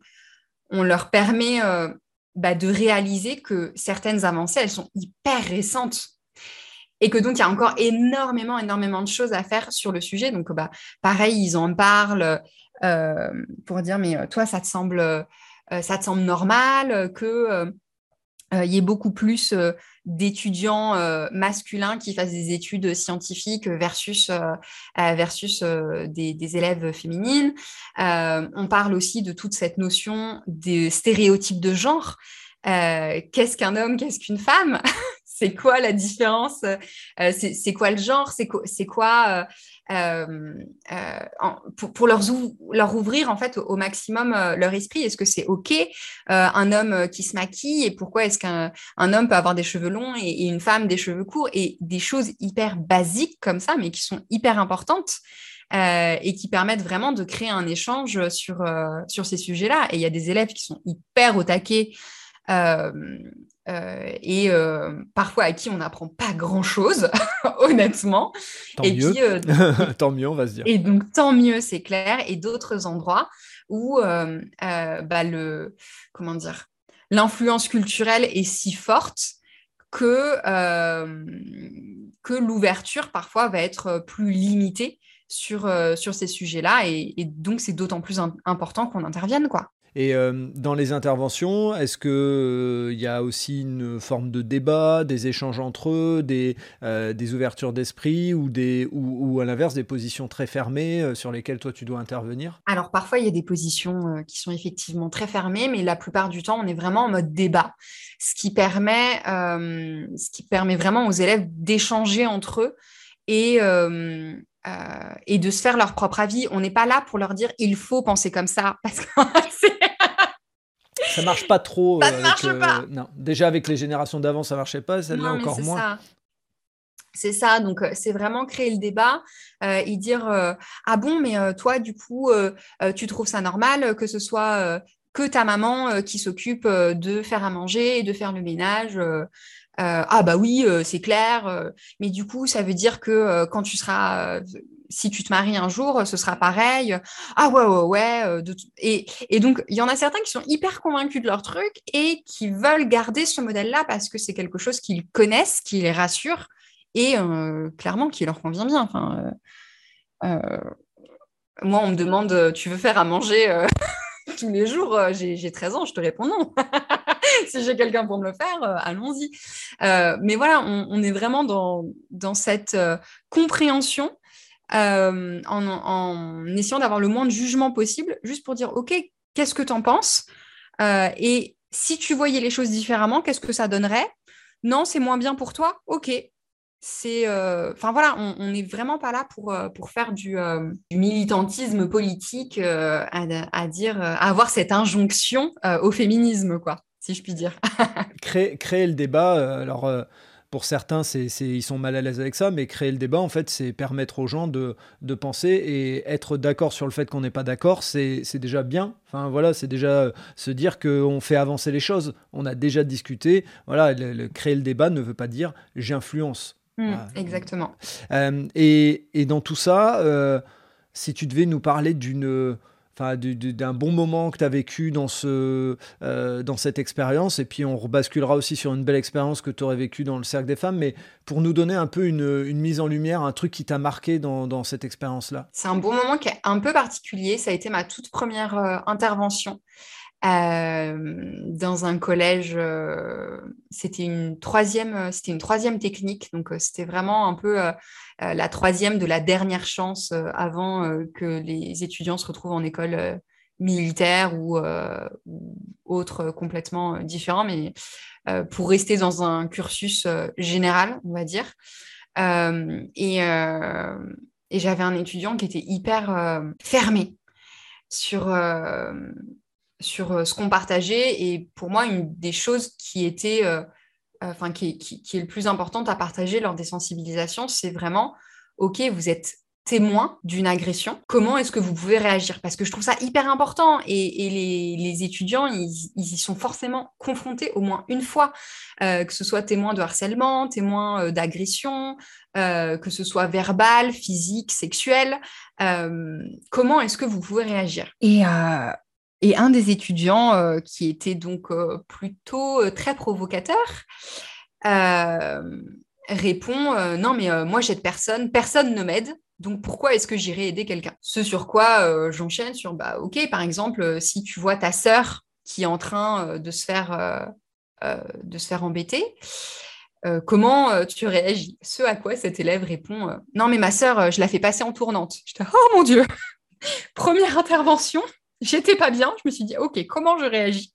S2: on leur permet bah, de réaliser que certaines avancées, elles sont hyper récentes et que donc il y a encore énormément, énormément de choses à faire sur le sujet. Donc, bah, pareil, ils en parlent euh, pour dire, mais euh, toi, ça te semble, euh, ça te semble normal que il y ait beaucoup plus d'étudiants masculins qui fassent des études scientifiques versus, versus des, élèves féminines. on parle aussi de toute cette notion des stéréotypes de genre. qu'est-ce qu'un homme, qu'est-ce qu'une femme? C'est quoi la différence euh, C'est quoi le genre C'est quoi, euh, euh, pour, leur, ouvrir en fait au, maximum leur esprit? Est-ce que c'est ok un homme qui se maquille et pourquoi est-ce qu'un homme peut avoir des cheveux longs et, une femme des cheveux courts et des choses hyper basiques comme ça, mais qui sont hyper importantes. et qui permettent vraiment de créer un échange sur, ces sujets-là? Et il y a des élèves qui sont hyper au taquet et euh, parfois à qui on n'apprend pas grand-chose, honnêtement.
S1: Tant mieux. Euh, tant mieux, on va se dire.
S2: Et donc, tant mieux, c'est clair. Et d'autres endroits où bah, le, comment dire, l'influence culturelle est si forte que, que l'ouverture parfois va être plus limitée sur, sur ces sujets-là. Et, et donc, c'est d'autant plus important qu'on intervienne, quoi.
S1: Et euh, dans les interventions, est-ce qu'il il euh, y a aussi une forme de débat, des échanges entre eux, des, euh, ouvertures d'esprit ou, des, ou, à l'inverse des positions très fermées sur lesquelles toi tu dois intervenir?
S2: Alors parfois il y a des positions qui sont effectivement très fermées, mais la plupart du temps on est vraiment en mode débat, ce qui permet, ce qui permet vraiment aux élèves d'échanger entre eux et, et de se faire leur propre avis. On n'est pas là pour leur dire il faut penser comme ça, parce que
S1: ça marche pas trop.
S2: Ça ne marche euh, pas.
S1: Non, déjà avec les générations d'avant, ça marchait pas, celle-là encore moins.
S2: C'est ça, donc euh, c'est vraiment créer le débat euh, et dire ah bon, mais toi du coup, tu trouves ça normal que ce soit que ta maman qui s'occupe de faire à manger et de faire le ménage ah bah oui, c'est clair, mais du coup, ça veut dire que quand tu seras si tu te maries un jour, ce sera pareil. Ah ouais, ouais, ouais. Euh, et, donc, il y en a certains qui sont hyper convaincus de leur truc et qui veulent garder ce modèle-là parce que c'est quelque chose qu'ils connaissent, qui les rassure et euh, clairement qui leur convient bien. Enfin, euh, moi, on me demande, tu veux faire à manger tous les jours J'ai 13 ans, je te réponds non. si j'ai quelqu'un pour me le faire, allons-y. mais voilà, on, est vraiment dans, dans cette compréhension euh, en, essayant d'avoir le moins de jugement possible, juste pour dire, OK, qu'est-ce que tu en penses? Euh, Et si tu voyais les choses différemment, qu'est-ce que ça donnerait? Non, c'est moins bien pour toi? OK. C'est, euh, enfin voilà, on n'est vraiment pas là pour, pour faire du, militantisme politique, à, dire, avoir cette injonction au féminisme, quoi, si je puis dire.
S1: créer, créer le débat, alors pour certains, c'est, ils sont mal à l'aise avec ça, mais créer le débat, en fait, c'est permettre aux gens de, de penser et être d'accord sur le fait qu'on n'est pas d'accord, c'est, déjà bien. Enfin, voilà, c'est déjà euh, se dire qu'on fait avancer les choses. On a déjà discuté. Voilà, le, créer le débat ne veut pas dire j'influence.
S2: Mmh, exactement.
S1: Euh, et, et, dans tout ça, euh, si tu devais nous parler d'une d'un bon moment que tu as vécu dans, ce, euh, dans cette expérience. Et puis on rebasculera aussi sur une belle expérience que tu aurais vécue dans le cercle des femmes. Mais pour nous donner un peu une, mise en lumière, un truc qui t'a marqué dans, dans cette expérience-là.
S2: C'est un bon moment qui est un peu particulier. Ça a été ma toute première euh, intervention. Euh, dans un collège, c'était une troisième, c'était une troisième technique, donc c'était vraiment un peu euh, la troisième de la dernière chance euh, avant euh, que les étudiants se retrouvent en école militaire ou, autre complètement différent, mais pour rester dans un cursus général, on va dire. et, j'avais un étudiant qui était hyper fermé sur, sur ce qu'on partageait. Et pour moi, une des choses qui était enfin qui, est le plus importante à partager lors des sensibilisations, c'est vraiment, OK, vous êtes témoin d'une agression, comment est-ce que vous pouvez réagir? Parce que je trouve ça hyper important et, les, étudiants, ils, y sont forcément confrontés au moins une fois, euh, que ce soit témoin de harcèlement, témoin euh, d'agression, euh, que ce soit verbal, physique, sexuel. comment est-ce que vous pouvez réagir? Et, et, un des étudiants qui était donc plutôt très provocateur, répond non mais moi j'aide personne, personne ne m'aide, donc pourquoi est-ce que j'irai aider quelqu'un? Ce sur quoi euh, j'enchaîne sur bah ok par exemple euh, si tu vois ta sœur qui est en train euh, de se faire embêter, comment tu réagis? Ce à quoi cet élève répond non mais ma sœur je la fais passer en tournante. Je oh mon dieu! Première intervention j'étais pas bien je me suis dit ok comment je réagis?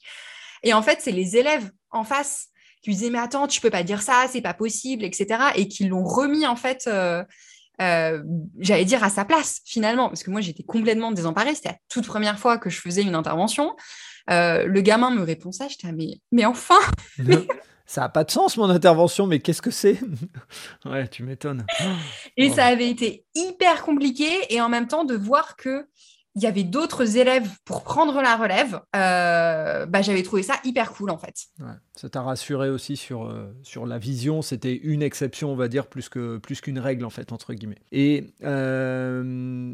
S2: Et en fait c'est les élèves en face qui disaient mais attends tu peux pas dire ça c'est pas possible etc et qui l'ont remis en fait euh, j'allais dire à sa place finalement, parce que moi j'étais complètement désemparée. C'était la toute première fois que je faisais une intervention. Euh, le gamin me répond ça, j'étais mais, mais enfin
S1: Ça n'a pas de sens mon intervention, mais qu'est-ce que c'est? Ouais, tu m'étonnes.
S2: Et ça avait été hyper compliqué et en même temps de voir que il y avait d'autres élèves pour prendre la relève, euh, bah, j'avais trouvé ça hyper cool en fait.
S1: ça t'a rassuré aussi sur, euh, sur la vision, c'était une exception on va dire plus que plus qu'une règle en fait entre guillemets. Et euh,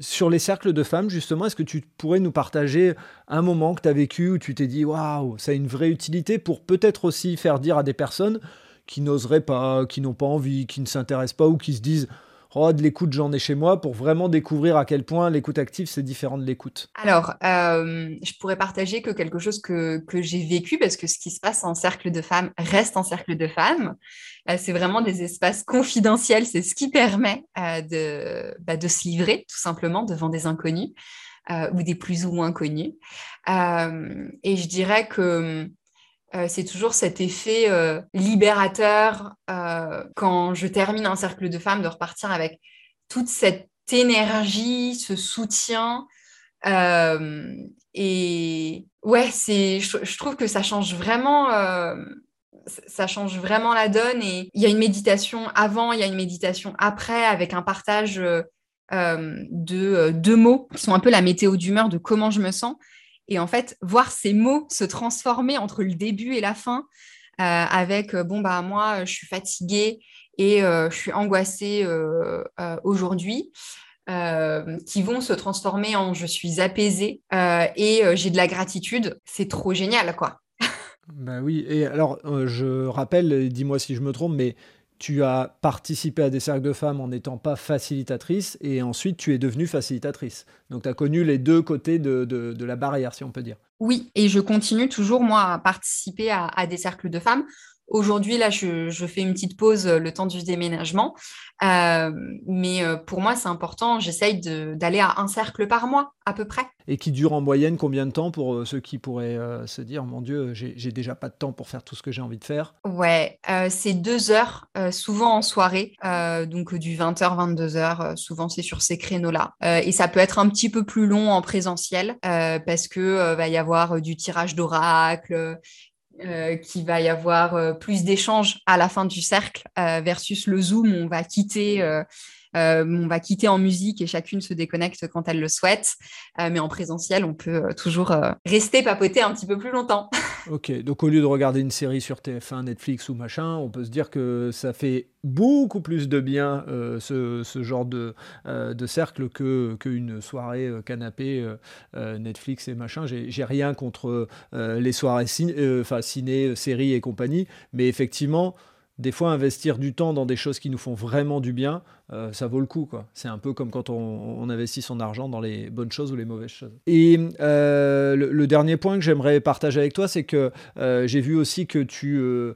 S1: sur les cercles de femmes justement, est-ce que tu pourrais nous partager un moment que tu as vécu où tu t'es dit waouh, ça a une vraie utilité pour peut-être aussi faire dire à des personnes qui n'oseraient pas, qui n'ont pas envie, qui ne s'intéressent pas ou qui se disent oh, de l'écoute, j'en ai chez moi, pour vraiment découvrir à quel point l'écoute active, c'est différent de l'écoute
S2: Alors, euh, je pourrais partager que quelque chose que, que j'ai vécu, parce que ce qui se passe en cercle de femmes reste en cercle de femmes. Euh, c'est vraiment des espaces confidentiels, c'est ce qui permet euh, de, bah, de se livrer, tout simplement, devant des inconnus. ou des plus ou moins connus. et je dirais que euh, c'est toujours cet effet euh, libérateur euh, quand je termine un cercle de femmes de repartir avec toute cette énergie, ce soutien. et ouais, c'est, je, trouve que ça change vraiment. ça change vraiment la donne et il y a une méditation avant, il y a une méditation après avec un partage de deux mots qui sont un peu la météo d'humeur de comment je me sens. Et en fait, voir ces mots se transformer entre le début et la fin, euh, avec euh, bon bah moi je suis fatiguée et euh, je suis angoissée aujourd'hui, qui vont se transformer en je suis apaisée et j'ai de la gratitude, c'est trop génial quoi.
S1: bah oui, et alors je rappelle, dis-moi si je me trompe, mais tu as participé à des cercles de femmes en n'étant pas facilitatrice et ensuite tu es devenue facilitatrice. Donc tu as connu les deux côtés de, la barrière, si on peut dire.
S2: Oui, et je continue toujours, moi, à participer à des cercles de femmes Aujourd'hui, là, je, fais une petite pause euh, le temps du déménagement. Euh, mais euh, pour moi, c'est important. J'essaye d'aller à un cercle par mois, à peu près.
S1: Et qui dure en moyenne combien de temps pour ceux qui pourraient se dire Mon Dieu, j'ai déjà pas de temps pour faire tout ce que j'ai envie de faire?
S2: Ouais, c'est deux heures, souvent en soirée. donc du 20h, 22h, souvent c'est sur ces créneaux-là. et ça peut être un petit peu plus long en présentiel parce que va y avoir du tirage d'oracle, euh, qu'il va y avoir euh, plus d'échanges à la fin du cercle euh, versus le Zoom on va quitter on va quitter en musique et chacune se déconnecte quand elle le souhaite. Euh, mais en présentiel, on peut euh, toujours rester papoter un petit peu plus longtemps.
S1: ok, donc au lieu de regarder une série sur TF1, Netflix ou machin, on peut se dire que ça fait beaucoup plus de bien ce, genre de, de cercle que qu'une soirée canapé Netflix et machin. J'ai rien contre les soirées ciné, ciné, séries et compagnie, mais effectivement, des fois investir du temps dans des choses qui nous font vraiment du bien, euh, ça vaut le coup. quoi. C'est un peu comme quand on, investit son argent dans les bonnes choses ou les mauvaises choses. Et euh, le, dernier point que j'aimerais partager avec toi, c'est que euh, j'ai vu aussi que tu,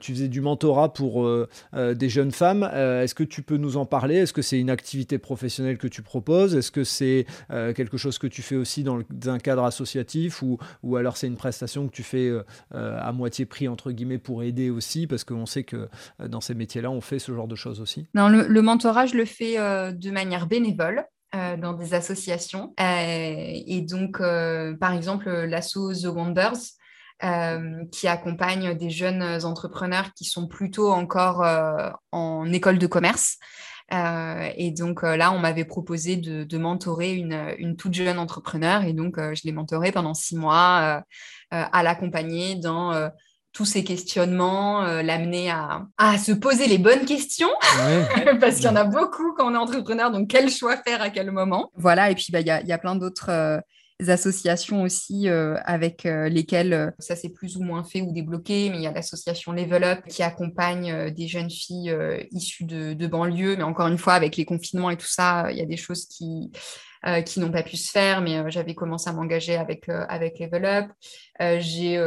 S1: faisais du mentorat pour des jeunes femmes. Est-ce que tu peux nous en parler? Est-ce que c'est une activité professionnelle que tu proposes? Est-ce que c'est quelque chose que tu fais aussi dans, un cadre associatif ou, ou alors c'est une prestation que tu fais à moitié prix, entre guillemets, pour aider aussi? Parce qu'on sait que dans ces métiers-là, on fait ce genre de choses aussi.
S2: Non, le mentorat je le fais euh, de manière bénévole. Euh, dans des associations. Euh, et donc, par exemple, l'asso The Wonders, qui accompagne des jeunes entrepreneurs qui sont plutôt encore en école de commerce. et donc là, on m'avait proposé de, mentorer une, toute jeune entrepreneur. Et donc, je l'ai mentorée pendant six mois à l'accompagner dans tous ces questionnements, l'amener à, se poser les bonnes questions, parce qu'il y en a beaucoup quand on est entrepreneur, donc quel choix faire à quel moment? Voilà, et puis bah, il y, a, y, a, plein d'autres associations aussi euh, avec euh, lesquelles euh, ça s'est plus ou moins fait ou débloqué, mais il y a l'association Level Up qui accompagne des jeunes filles issues de, de, banlieue, mais encore une fois, avec les confinements et tout ça, il y a des choses qui, qui n'ont pas pu se faire, mais j'avais commencé à m'engager avec, avec Level Up. J'ai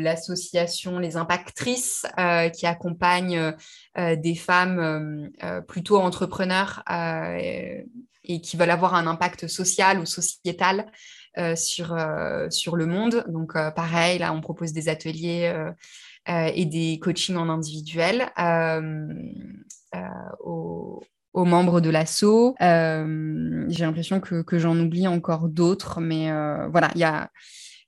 S2: l'association Les Impactrices qui accompagne des femmes plutôt entrepreneurs et qui veulent avoir un impact social ou sociétal euh, sur, euh, sur le monde. Donc, euh, pareil, là, on propose des ateliers et des coachings en individuel aux, membres de l'ASSO. J'ai l'impression que, que j'en oublie encore d'autres, mais voilà, il y a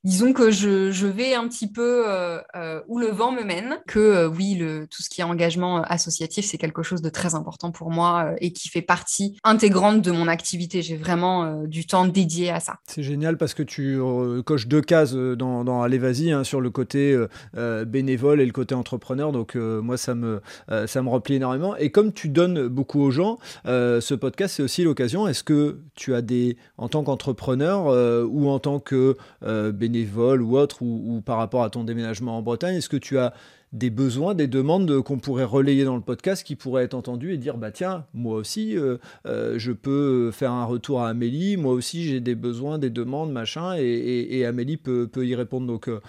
S2: disons que je, vais un petit peu euh, euh, où le vent me mène, que euh, oui, tout ce qui est engagement associatif, c'est quelque chose de très important pour moi et qui fait partie intégrante de mon activité. J'ai vraiment du temps dédié à ça.
S1: C'est génial parce que tu coches deux cases dans, dans Allez Vas-y, hein, sur le côté bénévole et le côté entrepreneur. Donc moi, ça me, ça me replie énormément. Et comme tu donnes beaucoup aux gens, ce podcast, c'est aussi l'occasion. Est-ce que tu as des, en tant qu'entrepreneur ou en tant que bénévole, bénévole ou autre, ou, par rapport à ton déménagement en Bretagne Est-ce que tu as des besoins, des demandes qu'on pourrait relayer dans le podcast qui pourraient être entendues et dire bah tiens, moi aussi, euh, euh, je peux faire un retour à Amélie, moi aussi j'ai des besoins, des demandes, machin, et, Amélie peut, peut, y répondre. Donc euh,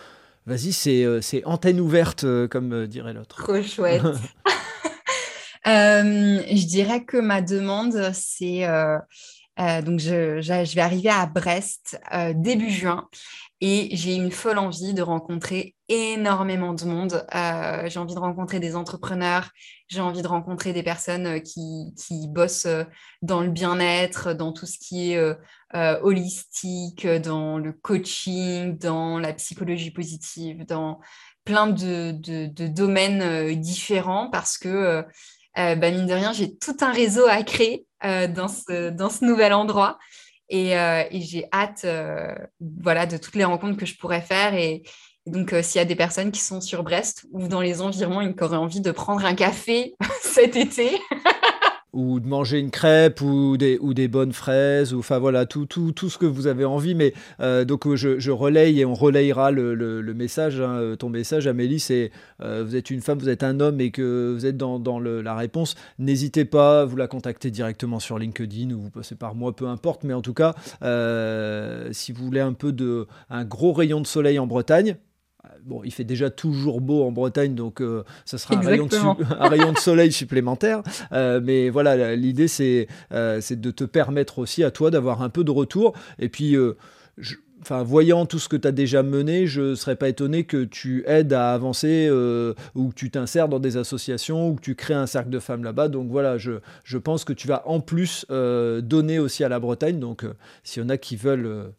S1: vas-y, c'est antenne ouverte, comme dirait l'autre.
S2: Trop chouette. je dirais que ma demande, c'est... donc, je, je, vais arriver à Brest début juin et j'ai une folle envie de rencontrer énormément de monde. Euh, j'ai envie de rencontrer des entrepreneurs, j'ai envie de rencontrer des personnes euh, qui, qui bossent euh, dans le bien-être, dans tout ce qui est holistique, dans le coaching, dans la psychologie positive, dans plein de, de, domaines différents parce que, bah, mine de rien, j'ai tout un réseau à créer dans, ce, dans ce nouvel endroit. Euh, et, j'ai hâte euh, voilà, de toutes les rencontres que je pourrais faire. Et, donc, euh, s'il y a des personnes qui sont sur Brest ou dans les environs et qui auraient envie de prendre un café cet été,
S1: ou de manger une crêpe ou des, bonnes fraises, ou enfin voilà, tout, tout, ce que vous avez envie. Mais euh, donc je, je, relaye et on relayera le, message, hein, euh, ton message, Amélie, c'est euh, vous êtes une femme, vous êtes un homme et que vous êtes dans, dans la réponse. N'hésitez pas, vous la contactez directement sur LinkedIn ou vous passez par moi, peu importe. Mais en tout cas, si vous voulez un peu de un gros rayon de soleil en Bretagne, bon, il fait déjà toujours beau en Bretagne, donc euh, ça sera un rayon, de, soleil supplémentaire. Euh, mais voilà, l'idée, euh, c'est de te permettre aussi à toi d'avoir un peu de retour. Et puis, enfin, voyant tout ce que tu as déjà mené, je ne serais pas étonné que tu aides à avancer ou que tu t'insères dans des associations ou que tu crées un cercle de femmes là-bas. Donc voilà, je, je, pense que tu vas en plus donner aussi à la Bretagne. Donc s'il y en a qui veulent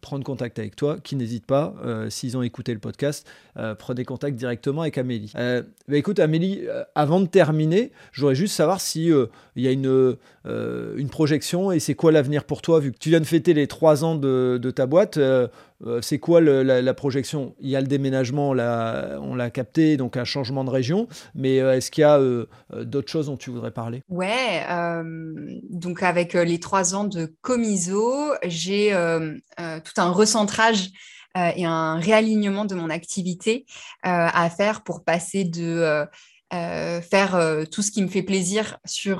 S1: prendre contact avec toi, qui n'hésite pas, euh, s'ils ont écouté le podcast, euh, prenez contact directement avec Amélie. Bah écoute, Amélie, avant de terminer, je voudrais juste savoir si il y a une, une projection et c'est quoi l'avenir pour toi, vu que tu viens de fêter les trois ans de, de ta boîte. Euh, c'est quoi la, projection? Il y a le déménagement, on l'a capté, donc un changement de région, mais euh, est-ce qu'il y a euh, d'autres choses dont tu voudrais parler?
S2: Ouais, donc avec les trois ans de Comiso, j'ai tout un recentrage et un réalignement de mon activité à faire pour passer de faire tout ce qui me fait plaisir sur,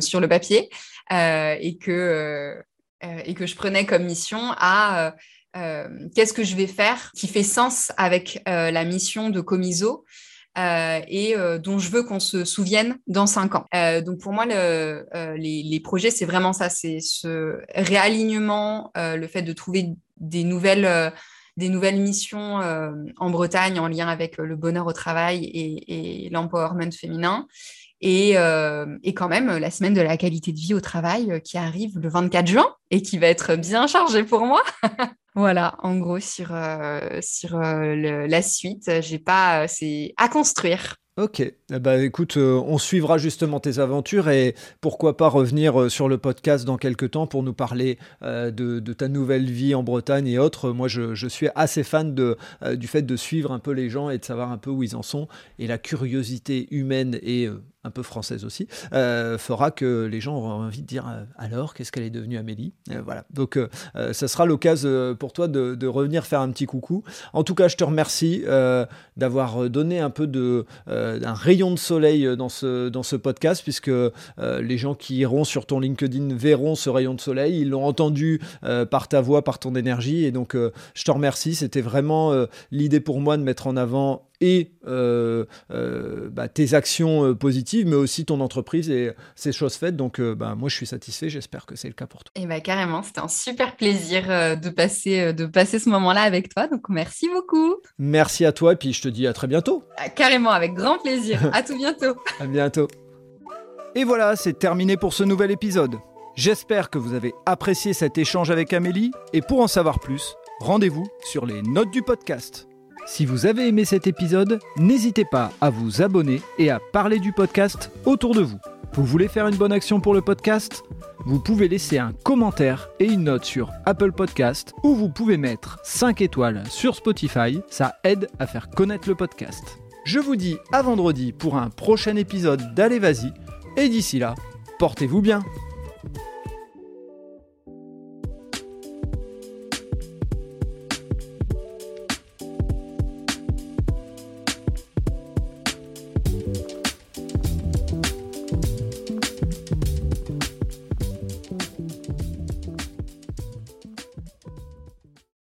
S2: sur le papier et, que, et que je prenais comme mission à euh, qu'est-ce que je vais faire qui fait sens avec euh, la mission de Comiso euh, et dont je veux qu'on se souvienne dans cinq ans. donc pour moi, les, projets, c'est vraiment ça, c'est ce réalignement, le fait de trouver des nouvelles, des nouvelles missions en Bretagne en lien avec le bonheur au travail et, l'empowerment féminin. Et, et, quand même la semaine de la qualité de vie au travail qui arrive le 24 juin et qui va être bien chargée pour moi. Voilà, en gros, sur, euh, sur euh, la suite, j'ai pas, c'est à construire.
S1: Ok, bah écoute, euh, on suivra justement tes aventures et pourquoi pas revenir euh, sur le podcast dans quelques temps pour nous parler euh, de, ta nouvelle vie en Bretagne et autres. Moi, je, suis assez fan du fait de suivre un peu les gens et de savoir un peu où ils en sont. Et la curiosité humaine et un peu française aussi, euh, fera que les gens auront envie de dire euh, alors qu'est-ce qu'elle est devenue Amélie? Euh, Voilà, donc ça sera l'occasion pour toi de, revenir faire un petit coucou. En tout cas, je te remercie d'avoir donné un peu de un rayon de soleil dans ce dans ce podcast puisque les gens qui iront sur ton LinkedIn verront ce rayon de soleil, ils l'ont entendu par ta voix, par ton énergie et donc je te remercie. C'était vraiment l'idée pour moi de mettre en avant et euh, euh, bah, tes actions euh, positives, mais aussi ton entreprise et ces choses faites. Donc, bah, moi, je suis satisfait. J'espère que c'est le cas pour toi.
S2: Et bah, carrément, c'était un super plaisir de, passer, de passer ce moment-là avec toi. Donc, merci beaucoup.
S1: Merci à toi. Et puis, je te dis à très bientôt.
S2: Ah, carrément, avec grand plaisir. à tout bientôt.
S1: à bientôt. Et voilà, c'est terminé pour ce nouvel épisode. J'espère que vous avez apprécié cet échange avec Amélie. Et pour en savoir plus, rendez-vous sur les notes du podcast. Si vous avez aimé cet épisode, n'hésitez pas à vous abonner et à parler du podcast autour de vous. Vous voulez faire une bonne action pour le podcast? Vous pouvez laisser un commentaire et une note sur Apple Podcast ou vous pouvez mettre 5 étoiles sur Spotify, ça aide à faire connaître le podcast. Je vous dis à vendredi pour un prochain épisode d'Allez Vas-y et d'ici là, portez-vous bien